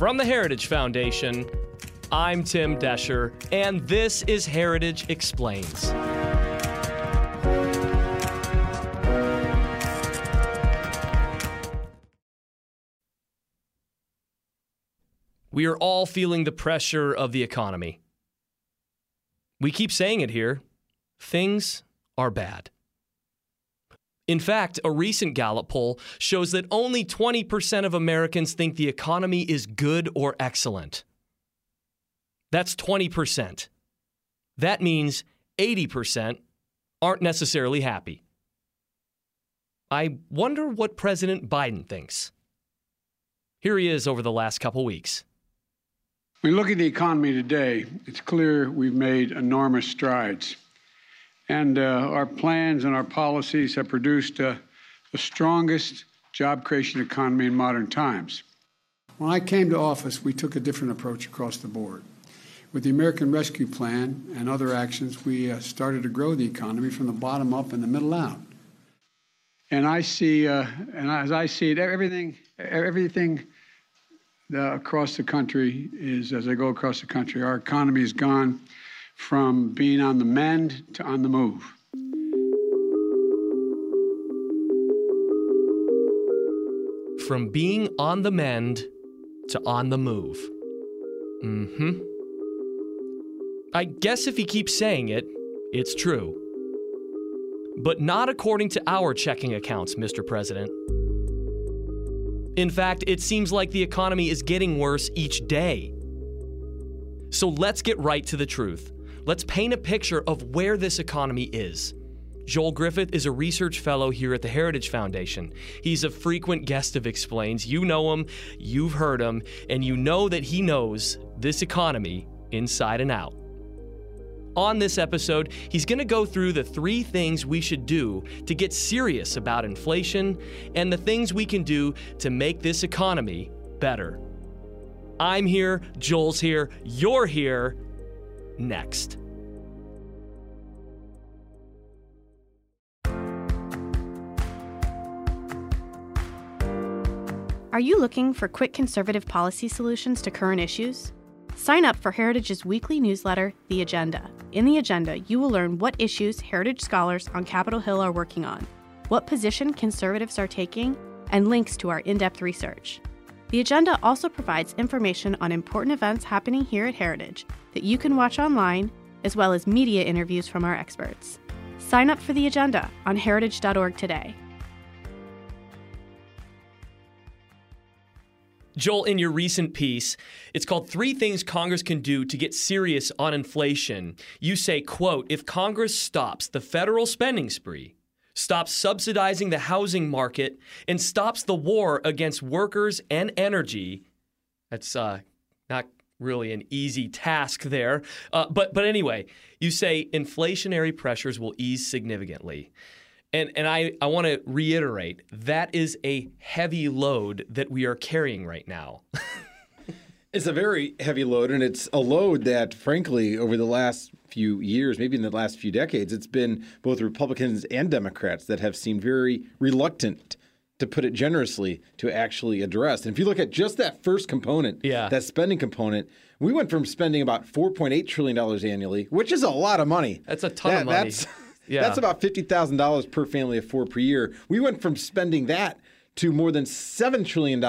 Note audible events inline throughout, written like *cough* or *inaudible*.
From the Heritage Foundation, I'm Tim Doescher, and this is Heritage Explains. We are all feeling the pressure of the economy. We keep saying it here things are bad. In fact, a recent Gallup poll shows that only 20% of Americans think the economy is good or excellent. That's 20%. That means 80% aren't necessarily happy. I wonder what President Biden thinks. Here he is over the last couple weeks. We look at the economy today, it's clear we've made enormous strides. And uh, our plans and our policies have produced uh, the strongest job creation economy in modern times. When I came to office, we took a different approach across the board. With the American Rescue Plan and other actions, we uh, started to grow the economy from the bottom up and the middle out. And I see, uh, and as I see it, everything, everything uh, across the country is, as I go across the country, our economy has gone from being on the mend to on the move. From being on the mend to on the move. Mm hmm. I guess if he keeps saying it, it's true. But not according to our checking accounts, Mr. President. In fact, it seems like the economy is getting worse each day. So let's get right to the truth. Let's paint a picture of where this economy is. Joel Griffith is a research fellow here at the Heritage Foundation. He's a frequent guest of Explains. You know him, you've heard him, and you know that he knows this economy inside and out. On this episode, he's going to go through the three things we should do to get serious about inflation and the things we can do to make this economy better. I'm here, Joel's here, you're here. Next. Are you looking for quick conservative policy solutions to current issues? Sign up for Heritage's weekly newsletter, The Agenda. In The Agenda, you will learn what issues Heritage scholars on Capitol Hill are working on, what position conservatives are taking, and links to our in depth research. The Agenda also provides information on important events happening here at Heritage that you can watch online, as well as media interviews from our experts. Sign up for The Agenda on heritage.org today. Joel, in your recent piece, it's called Three Things Congress Can Do to Get Serious on Inflation. You say, quote, if Congress stops the federal spending spree, stops subsidizing the housing market, and stops the war against workers and energy, that's uh, not really an easy task there. Uh, but, but anyway, you say inflationary pressures will ease significantly. And, and I, I want to reiterate that is a heavy load that we are carrying right now. *laughs* it's a very heavy load, and it's a load that, frankly, over the last few years, maybe in the last few decades, it's been both Republicans and Democrats that have seemed very reluctant to put it generously, to actually address. And if you look at just that first component, yeah. that spending component, we went from spending about $4.8 trillion annually, which is a lot of money. That's a ton that, of money. That's, yeah. *laughs* That's about $50,000 per family of four per year. We went from spending that to more than $7 trillion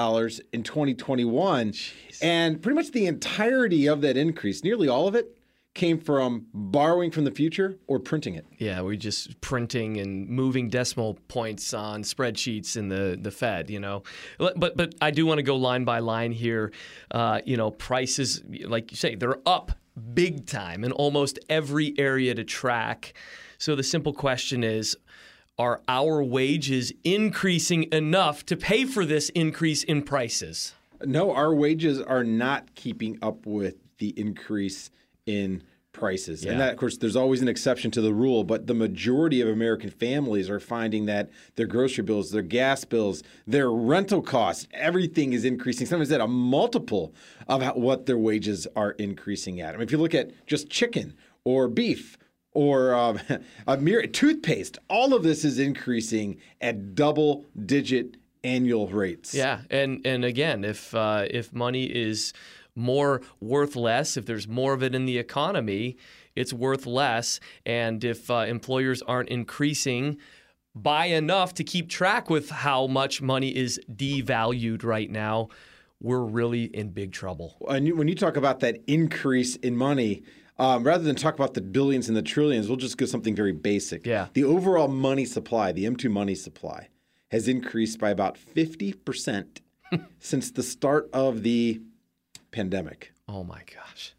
in 2021. Jeez. And pretty much the entirety of that increase, nearly all of it, came from borrowing from the future or printing it. Yeah, we just printing and moving decimal points on spreadsheets in the, the Fed, you know. But but I do want to go line by line here. Uh, you know, prices, like you say, they're up big time in almost every area to track. So the simple question is are our wages increasing enough to pay for this increase in prices? No, our wages are not keeping up with the increase in prices. Yeah. And that, of course, there's always an exception to the rule, but the majority of American families are finding that their grocery bills, their gas bills, their rental costs, everything is increasing. Sometimes at a multiple of what their wages are increasing at. I mean, if you look at just chicken or beef or um, *laughs* a mere toothpaste. All of this is increasing at double digit annual rates. Yeah, and and again, if uh, if money is more worth less, if there's more of it in the economy, it's worth less, and if uh, employers aren't increasing by enough to keep track with how much money is devalued right now, we're really in big trouble. And when you talk about that increase in money, um, rather than talk about the billions and the trillions, we'll just go something very basic. Yeah. The overall money supply, the M2 money supply, has increased by about 50% *laughs* since the start of the pandemic. Oh my gosh.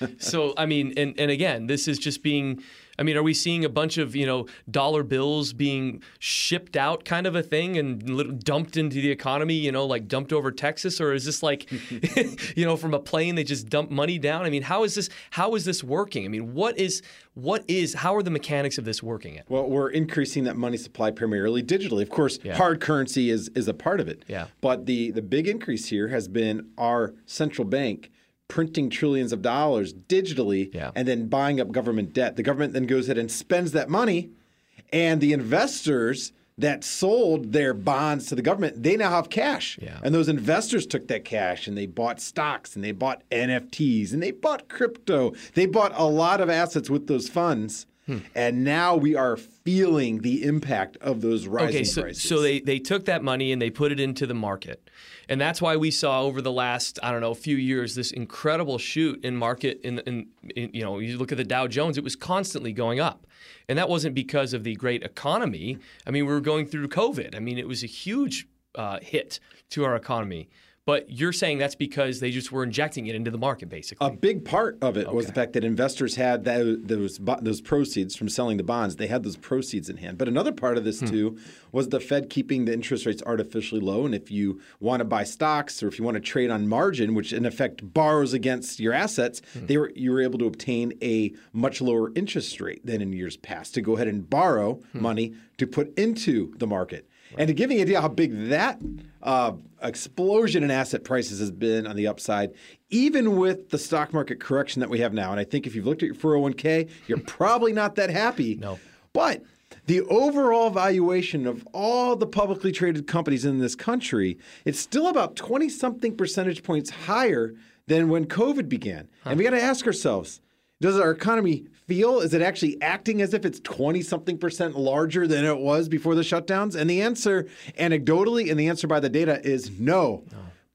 *laughs* so I mean, and and again, this is just being. I mean, are we seeing a bunch of you know dollar bills being shipped out, kind of a thing, and little, dumped into the economy? You know, like dumped over Texas, or is this like, *laughs* *laughs* you know, from a plane they just dump money down? I mean, how is this? How is this working? I mean, what is what is? How are the mechanics of this working? At? Well, we're increasing that money supply primarily digitally. Of course, Yeah. hard currency is is a part of it. Yeah. But the the big increase here has been our central bank printing trillions of dollars digitally Yeah. and then buying up government debt. The government then goes ahead and spends that money and the investors that sold their bonds to the government, they now have cash. Yeah. And those investors took that cash and they bought stocks and they bought NFTs and they bought crypto. They bought a lot of assets with those funds. Hmm. And now we are feeling the impact of those rising Okay, so, prices. so they, they took that money and they put it into the market. And that's why we saw over the last, I don't know, few years, this incredible shoot in market. In, in, in you know, you look at the Dow Jones, it was constantly going up. And that wasn't because of the great economy. I mean, we were going through COVID. I mean, it was a huge uh, hit to our economy. But you're saying that's because they just were injecting it into the market, basically. A big part of it was the fact that investors had tho- those those proceeds from selling the bonds. They had those proceeds in hand. But another part of this hmm. too was the Fed keeping the interest rates artificially low. And if you want to buy stocks or if you want to trade on margin, which in effect borrows against your assets, hmm. they were you were able to obtain a much lower interest rate than in years past to go ahead and borrow hmm. money to put into the market. And to give you an idea how big that uh, explosion in asset prices has been on the upside, even with the stock market correction that we have now, and I think if you've looked at your 401k, you're *laughs* probably not that happy. No. But the overall valuation of all the publicly traded companies in this country, it's still about 20 something percentage points higher than when COVID began. And we got to ask ourselves, does our economy feel? Is it actually acting as if it's 20 something percent larger than it was before the shutdowns? And the answer, anecdotally, and the answer by the data is no.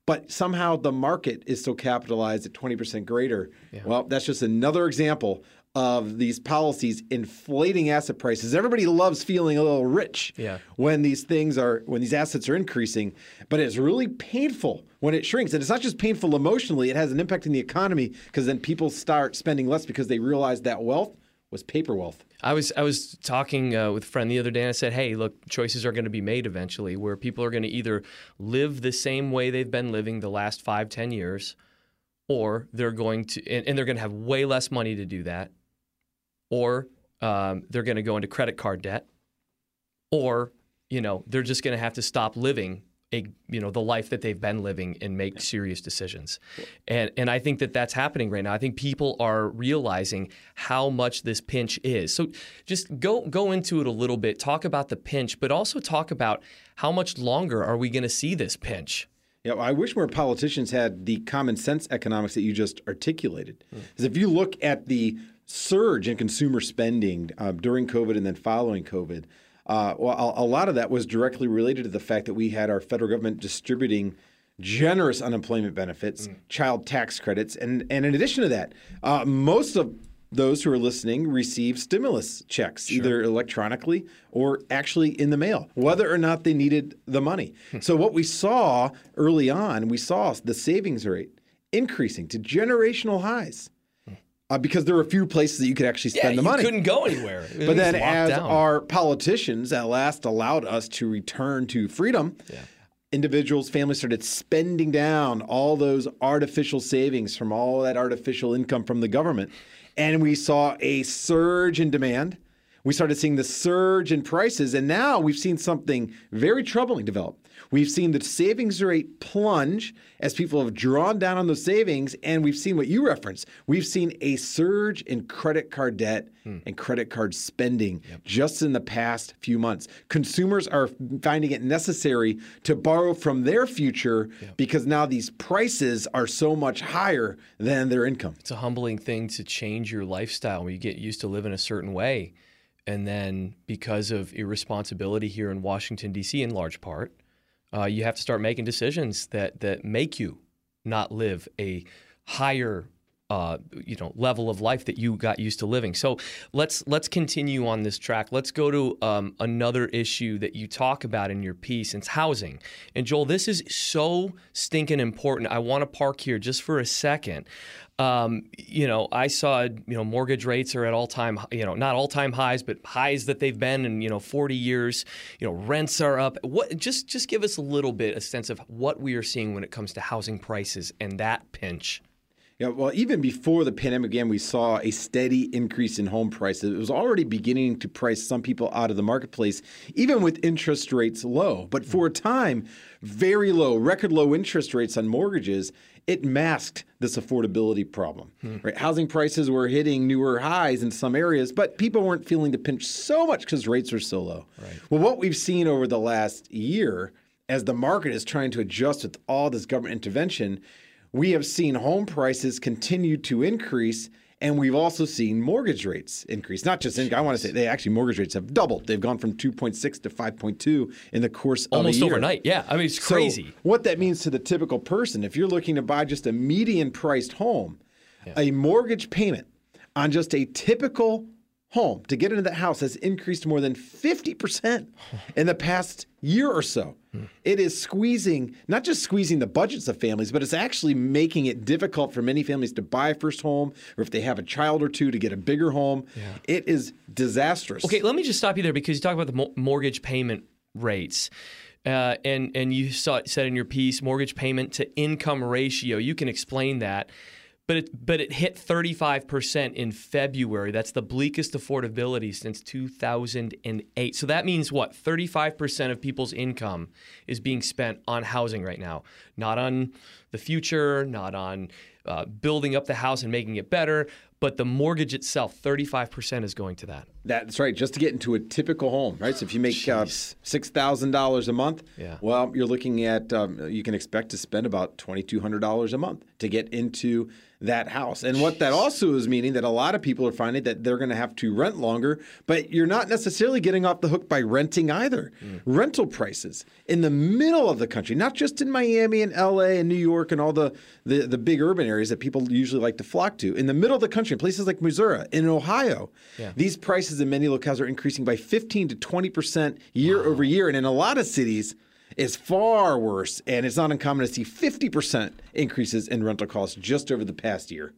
But somehow the market is still capitalized at 20% greater. Well, that's just another example of these policies inflating asset prices. Everybody loves feeling a little rich Yeah. when these things are when these assets are increasing, but it's really painful when it shrinks. And it's not just painful emotionally, it has an impact in the economy because then people start spending less because they realize that wealth was paper wealth. I was I was talking uh, with a friend the other day, and I said, "Hey, look, choices are going to be made eventually, where people are going to either live the same way they've been living the last five, ten years, or they're going to, and, and they're going to have way less money to do that, or um, they're going to go into credit card debt, or you know, they're just going to have to stop living." A, you know the life that they've been living and make serious decisions, and and I think that that's happening right now. I think people are realizing how much this pinch is. So just go go into it a little bit. Talk about the pinch, but also talk about how much longer are we going to see this pinch? Yeah, I wish more politicians had the common sense economics that you just articulated. Because if you look at the surge in consumer spending uh, during COVID and then following COVID, uh, well, a, a lot of that was directly related to the fact that we had our federal government distributing generous unemployment benefits, child tax credits, and and in addition to that, uh, most of those who are listening receive stimulus checks, either electronically or actually in the mail, whether or not they needed the money. so, what we saw early on, we saw the savings rate increasing to generational highs uh, because there were a few places that you could actually spend yeah, the you money. couldn't go anywhere. *laughs* It But then, as down. our politicians at last allowed us to return to freedom, individuals, families started spending down all those artificial savings from all that artificial income from the government. And we saw a surge in demand. We started seeing the surge in prices, and now we've seen something very troubling develop. We've seen the savings rate plunge as people have drawn down on those savings, and we've seen what you referenced. We've seen a surge in credit card debt hmm. and credit card spending yep. just in the past few months. Consumers are finding it necessary to borrow from their future yep. because now these prices are so much higher than their income. It's a humbling thing to change your lifestyle when you get used to living a certain way. And then, because of irresponsibility here in Washington, D.C., in large part, uh, you have to start making decisions that that make you not live a higher uh, you know level of life that you got used to living. So let's let's continue on this track. Let's go to um, another issue that you talk about in your piece. It's housing. And Joel, this is so stinking important. I want to park here just for a second. Um, you know, I saw you know mortgage rates are at all time you know not all time highs, but highs that they've been in you know 40 years. You know, rents are up. What just just give us a little bit a sense of what we are seeing when it comes to housing prices and that pinch. Yeah, well, even before the pandemic began, we saw a steady increase in home prices. It was already beginning to price some people out of the marketplace, even with interest rates low. But for a time, very low, record low interest rates on mortgages, it masked this affordability problem. Hmm. Right? Housing prices were hitting newer highs in some areas, but people weren't feeling the pinch so much because rates were so low. Right. Well, what we've seen over the last year as the market is trying to adjust with all this government intervention we have seen home prices continue to increase and we've also seen mortgage rates increase. Not just in, I want to say they actually mortgage rates have doubled. They've gone from 2.6 to 5.2 in the course almost of almost overnight. Yeah, I mean it's crazy. So what that means to the typical person, if you're looking to buy just a median priced home, yeah. a mortgage payment on just a typical home to get into that house has increased more than 50% in the past year or so. It is squeezing, not just squeezing the budgets of families, but it's actually making it difficult for many families to buy a first home or if they have a child or two to get a bigger home. Yeah. It is disastrous. Okay, let me just stop you there because you talk about the mortgage payment rates. Uh, and and you saw, said in your piece mortgage payment to income ratio. You can explain that but it but it hit 35% in February. That's the bleakest affordability since 2008. So that means what? 35% of people's income is being spent on housing right now, not on the future, not on uh, building up the house and making it better, but the mortgage itself, 35% is going to that. That's right, just to get into a typical home, right? So if you make uh, $6,000 a month, yeah. well, you're looking at, um, you can expect to spend about $2,200 a month to get into that house. And what that also is meaning that a lot of people are finding that they're going to have to rent longer, but you're not necessarily getting off the hook by renting either. Mm. Rental prices in the middle of the country, not just in Miami and LA and New York and all the, the, the big urban areas that people usually like to flock to, in the middle of the country, in places like Missouri, in Ohio, yeah. these prices in many locales are increasing by 15 to 20% year wow. over year. And in a lot of cities, is far worse, and it's not uncommon to see 50% increases in rental costs just over the past year.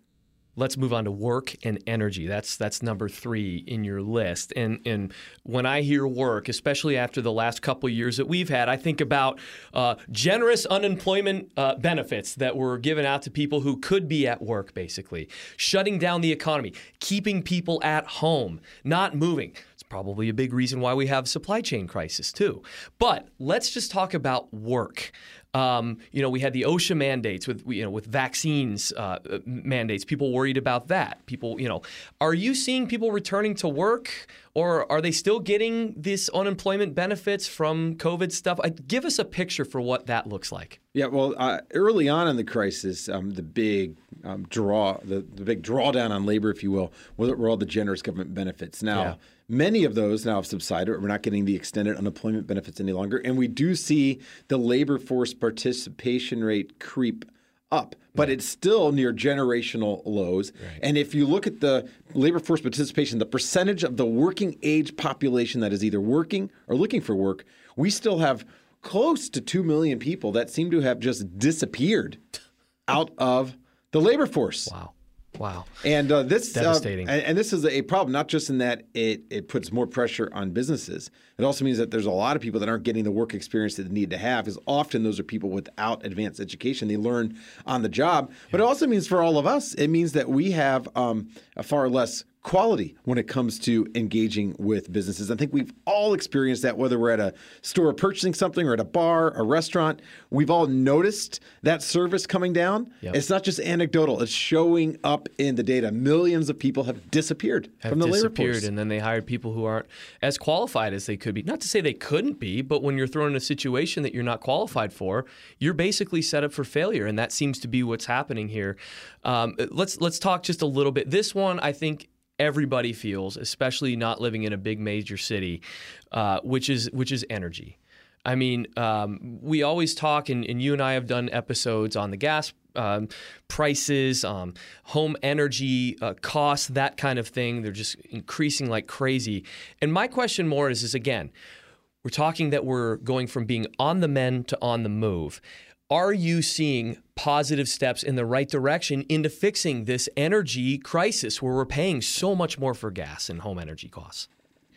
Let's move on to work and energy. That's that's number three in your list. And and when I hear work, especially after the last couple years that we've had, I think about uh, generous unemployment uh, benefits that were given out to people who could be at work, basically shutting down the economy, keeping people at home, not moving probably a big reason why we have supply chain crisis too. But let's just talk about work. Um, you know, we had the OSHA mandates with you know with vaccines uh, mandates. People worried about that. People, you know, are you seeing people returning to work, or are they still getting this unemployment benefits from COVID stuff? Uh, give us a picture for what that looks like. Yeah, well, uh, early on in the crisis, um, the big um, draw, the, the big drawdown on labor, if you will, were all the generous government benefits. Now. Yeah Many of those now have subsided. We're not getting the extended unemployment benefits any longer. And we do see the labor force participation rate creep up, but it's still near generational lows. Right. And if you look at the labor force participation, the percentage of the working age population that is either working or looking for work, we still have close to 2 million people that seem to have just disappeared *laughs* out of the labor force. Wow. Wow. And uh, this uh, devastating. Uh, and, and, this is a problem, not just in that it it puts more pressure on businesses. It also means that there's a lot of people that aren't getting the work experience that they need to have, because often those are people without advanced education. They learn on the job. Yeah. But it also means for all of us, it means that we have um, a far less quality when it comes to engaging with businesses. I think we've all experienced that, whether we're at a store purchasing something or at a bar, a restaurant. We've all noticed that service coming down. Yep. It's not just anecdotal, it's showing up in the data. Millions of people have disappeared have from the labor disappeared, force. and then they hired people who aren't as qualified as they could be. Not to say they couldn't be, but when you're thrown in a situation that you're not qualified for, you're basically set up for failure, and that seems to be what's happening here. Um, let's let's talk just a little bit. This one, I think. Everybody feels, especially not living in a big major city, uh, which is which is energy. I mean, um, we always talk, and, and, you and I have done episodes on the gas um, prices, um, home energy uh, costs, that kind of thing. They're just increasing like crazy. And my question more is, is again, we're talking that we're going from being on the mend to on the move. Are you seeing positive steps in the right direction into fixing this energy crisis where we're paying so much more for gas and home energy costs?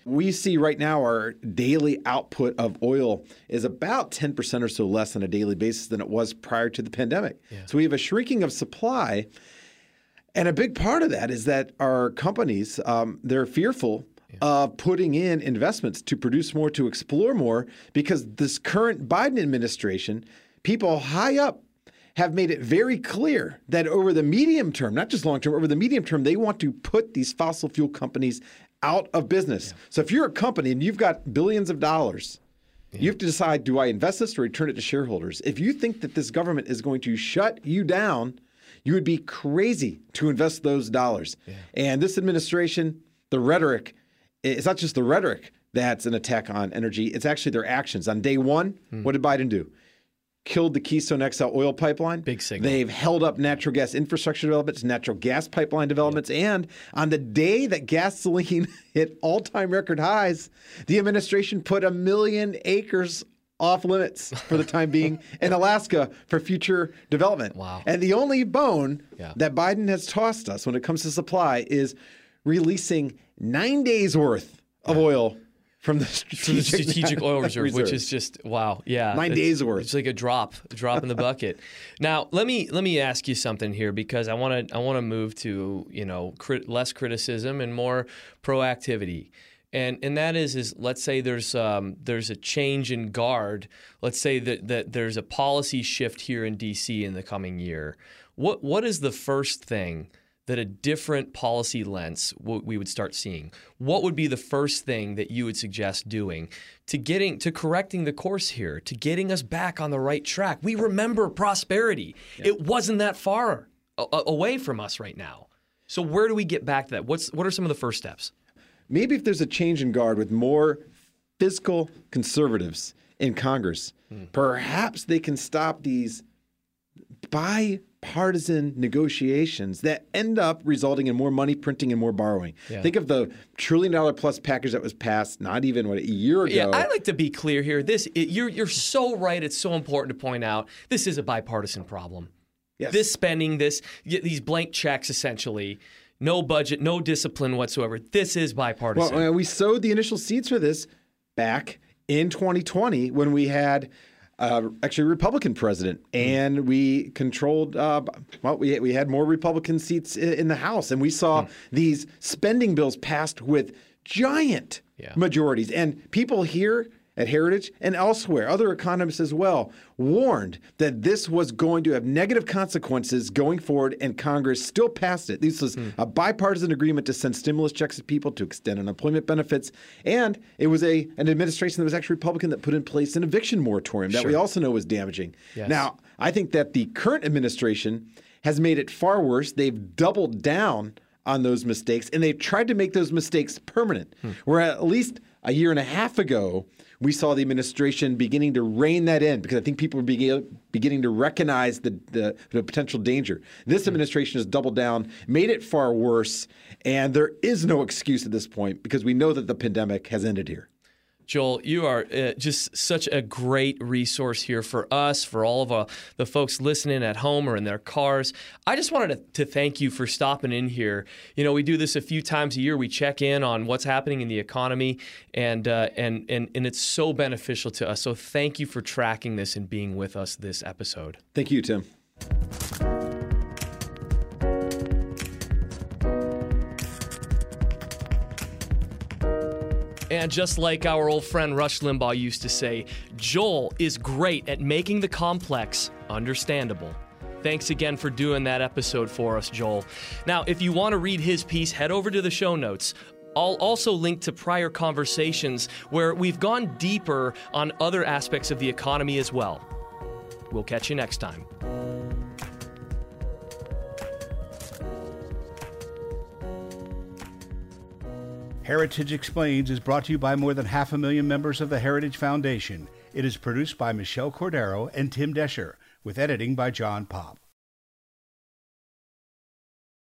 We see right now our daily output of oil is about 10% or so less on a daily basis than it was prior to the pandemic. Yeah. So we have a shrinking of supply. And a big part of that is that our companies, um, they're fearful yeah. of putting in investments to produce more, to explore more, because this current Biden administration, people high up have made it very clear that over the medium term, not just long term, over the medium term, they want to put these fossil fuel companies out of business. Yeah. So if you're a company and you've got billions of dollars, yeah. you have to decide do I invest this or return it to shareholders? If you think that this government is going to shut you down, you would be crazy to invest those dollars. Yeah. And this administration, the rhetoric, it's not just the rhetoric that's an attack on energy, it's actually their actions. On day one, hmm. what did Biden do? Killed the Keystone XL oil pipeline. Big signal. They've held up natural gas infrastructure developments, natural gas pipeline developments, yep. and on the day that gasoline *laughs* hit all-time record highs, the administration put a million acres off limits for the time being *laughs* in Alaska for future development. Wow. And the only bone yeah. that Biden has tossed us when it comes to supply is releasing 9 days worth of yeah. oil from the strategic, the strategic oil reserve, *laughs* reserve, which is just wow, yeah, nine days worth. It's like a drop, a drop in the bucket. *laughs* Now let me let me ask you something here because I want to I want to move to you know crit, less criticism and more proactivity. And, and that is is let's say there's um, there's a change in guard. Let's say that, that there's a policy shift here in D.C. in the coming year. What what is the first thing that a different policy lens we would start seeing? What would be the first thing that you would suggest doing to getting to correcting the course here, to getting us back on the right track? We remember prosperity. Yeah. It wasn't that far away from us right now. So where do we get back to that? What's what are some of the first steps? Maybe if there's a change in guard with more fiscal conservatives in Congress, hmm. perhaps they can stop these bipartisan negotiations that end up resulting in more money printing and more borrowing. Yeah. Think of the trillion dollar plus package that was passed not even what a year ago. Yeah, I like to be clear here. This it, you're you're so right. It's so important to point out this is a bipartisan problem. Yes. This spending, this these blank checks, essentially. No budget, no discipline whatsoever. This is bipartisan. Well, we sowed the initial seeds for this back in 2020 when we had uh, actually Republican president, and we controlled. Uh, well, we we had more Republican seats in the House, and we saw mm. these spending bills passed with giant yeah. majorities, and people here at Heritage and elsewhere, other economists as well, warned that this was going to have negative consequences going forward, and Congress still passed it. This was mm. a bipartisan agreement to send stimulus checks to people, to extend unemployment benefits, and it was a an administration that was actually Republican that put in place an eviction moratorium that sure. we also know was damaging. Yes. Now, I think that the current administration has made it far worse. They've doubled down on those mistakes, and they've tried to make those mistakes permanent. Hmm. Where at least a year and a half ago, we saw the administration beginning to rein that in because I think people are beginning to recognize the, the, the potential danger. This hmm. administration has doubled down, made it far worse, and there is no excuse at this point because we know that the pandemic has ended here. Joel, you are uh, just such a great resource here for us, for all of uh, the folks listening at home or in their cars. I just wanted to, to, thank you for stopping in here. You know, we do this a few times a year. We check in on what's happening in the economy, and uh, and and and it's so beneficial to us. So thank you for tracking this and being with us this episode. Thank you, Tim. And just like our old friend Rush Limbaugh used to say, Joel is great at making the complex understandable. Thanks again for doing that episode for us, Joel. Now, if you want to read his piece, head over to the show notes. I'll also link to prior conversations where we've gone deeper on other aspects of the economy as well. We'll catch you next time. Heritage Explains is brought to you by more than half a million members of the Heritage Foundation. It is produced by Michelle Cordero and Tim Doescher, with editing by John Pop.